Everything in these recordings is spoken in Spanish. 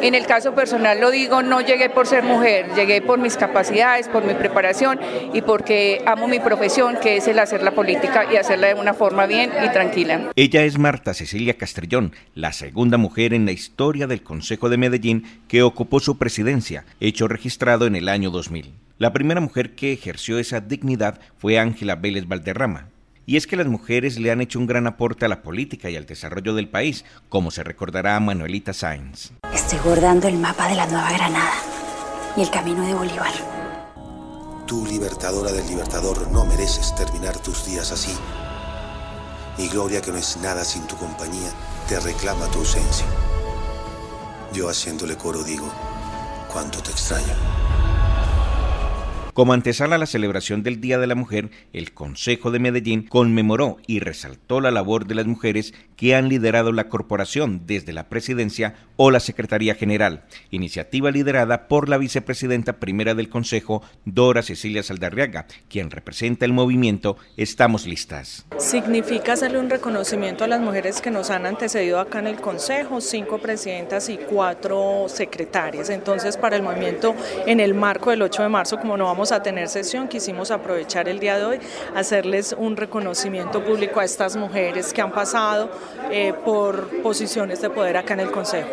En el caso personal lo digo, no llegué por ser mujer, llegué por mis capacidades, por mi preparación y porque amo mi profesión, que es el hacer la política y hacerla de una forma bien y tranquila. Ella es Marta Cecilia Castrellón, la segunda mujer en la historia del Consejo de Medellín que ocupó su presidencia, hecho registrado en el año 2000. La primera mujer que ejerció esa dignidad fue Ángela Vélez Valderrama. Y es que las mujeres le han hecho un gran aporte a la política y al desarrollo del país, como se recordará a Manuelita Sáenz. Estoy bordando el mapa de la Nueva Granada y el camino de Bolívar. Tú, libertadora del libertador, no mereces terminar tus días así. Mi gloria, que no es nada sin tu compañía, te reclama tu ausencia. Yo haciéndole coro digo, cuánto te extraño. Como antesala a la celebración del Día de la Mujer, el Consejo de Medellín conmemoró y resaltó la labor de las mujeres que han liderado la corporación desde la presidencia o la Secretaría General, iniciativa liderada por la vicepresidenta primera del Consejo, Dora Cecilia Saldarriaga, quien representa el movimiento Estamos Listas. Significa hacerle un reconocimiento a las mujeres que nos han antecedido acá en el Consejo, cinco presidentas y cuatro secretarias. Entonces, para el movimiento, en el marco del 8 de marzo, como no vamos a tener sesión, quisimos aprovechar el día de hoy, hacerles un reconocimiento público a estas mujeres que han pasado eh, por posiciones de poder acá en el Consejo.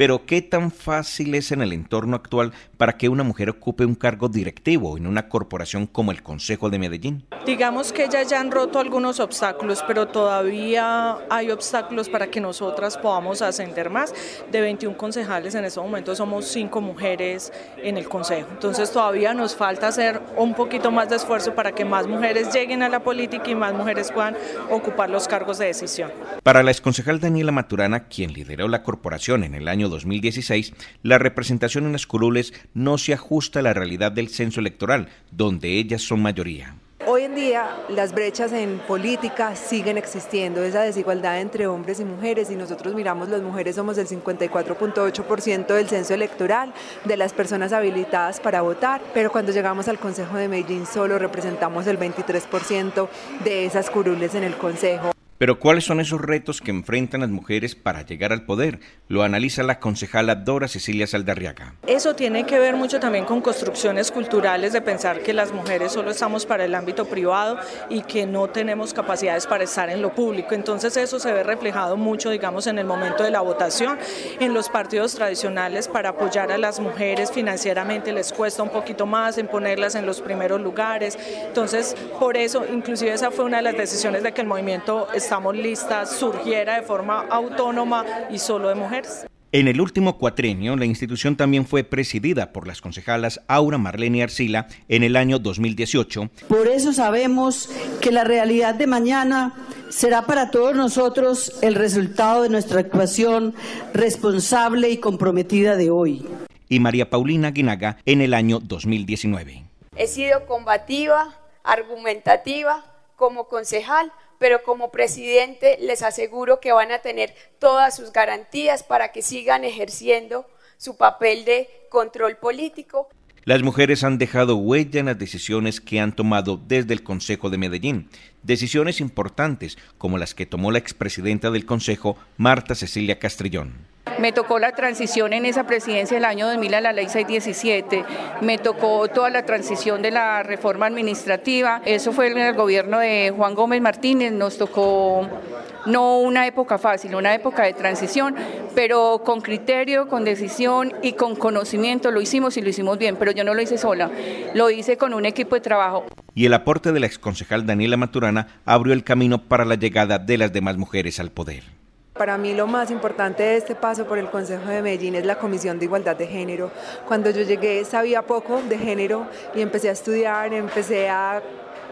Pero ¿qué tan fácil es en el entorno actual para que una mujer ocupe un cargo directivo en una corporación como el Consejo de Medellín? Digamos que ellas ya han roto algunos obstáculos, pero todavía hay obstáculos para que nosotras podamos ascender más. De 21 concejales en este momento somos 5 mujeres en el Consejo. Entonces todavía nos falta hacer un poquito más de esfuerzo para que más mujeres lleguen a la política y más mujeres puedan ocupar los cargos de decisión. Para la exconcejal Daniela Maturana, quien lideró la corporación en el año 2016, la representación en las curules no se ajusta a la realidad del censo electoral, donde ellas son mayoría. Hoy en día las brechas en política siguen existiendo, esa desigualdad entre hombres y mujeres y nosotros miramos las mujeres somos el 54.8% del censo electoral de las personas habilitadas para votar, pero cuando llegamos al Consejo de Medellín solo representamos el 23% de esas curules en el Consejo. Pero ¿cuáles son esos retos que enfrentan las mujeres para llegar al poder? Lo analiza la concejala Dora Cecilia Saldarriaga. Eso tiene que ver mucho también con construcciones culturales de pensar que las mujeres solo estamos para el ámbito privado y que no tenemos capacidades para estar en lo público. Entonces eso se ve reflejado mucho, digamos, en el momento de la votación. En los partidos tradicionales para apoyar a las mujeres financieramente les cuesta un poquito más en ponerlas en los primeros lugares. Entonces, por eso, inclusive esa fue una de las decisiones de que el movimiento estamos listas surgiera de forma autónoma y solo de mujeres. En el último cuatrenio, la institución también fue presidida por las concejalas Aura Marlene Arcila en el año 2018. Por eso sabemos que la realidad de mañana será para todos nosotros el resultado de nuestra actuación responsable y comprometida de hoy. Y María Paulina Guinaga en el año 2019. He sido combativa, argumentativa como concejal pero como presidente les aseguro que van a tener todas sus garantías para que sigan ejerciendo su papel de control político. Las mujeres han dejado huella en las decisiones que han tomado desde el Consejo de Medellín, decisiones importantes como las que tomó la expresidenta del Consejo, Marta Cecilia Castrillón. Me tocó la transición en esa presidencia del año 2000 a la ley 617, me tocó toda la transición de la reforma administrativa, eso fue en el gobierno de Juan Gómez Martínez, nos tocó no una época fácil, una época de transición, pero con criterio, con decisión y con conocimiento lo hicimos y lo hicimos bien, pero yo no lo hice sola, lo hice con un equipo de trabajo. Y el aporte de la exconcejal Daniela Maturana abrió el camino para la llegada de las demás mujeres al poder. Para mí lo más importante de este paso por el Consejo de Medellín es la Comisión de Igualdad de Género. Cuando yo llegué sabía poco de género y empecé a estudiar, empecé a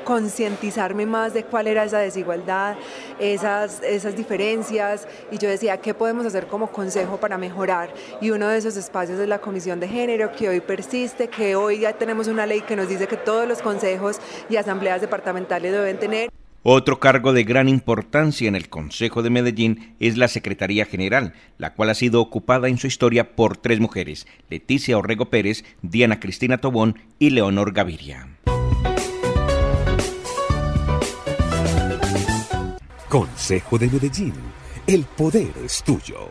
concientizarme más de cuál era esa desigualdad, esas, esas diferencias y yo decía, ¿qué podemos hacer como consejo para mejorar? Y uno de esos espacios es la Comisión de Género que hoy persiste, que hoy ya tenemos una ley que nos dice que todos los consejos y asambleas departamentales deben tener. Otro cargo de gran importancia en el Consejo de Medellín es la Secretaría General, la cual ha sido ocupada en su historia por tres mujeres, Leticia Orrego Pérez, Diana Cristina Tobón y Leonor Gaviria. Consejo de Medellín, el poder es tuyo.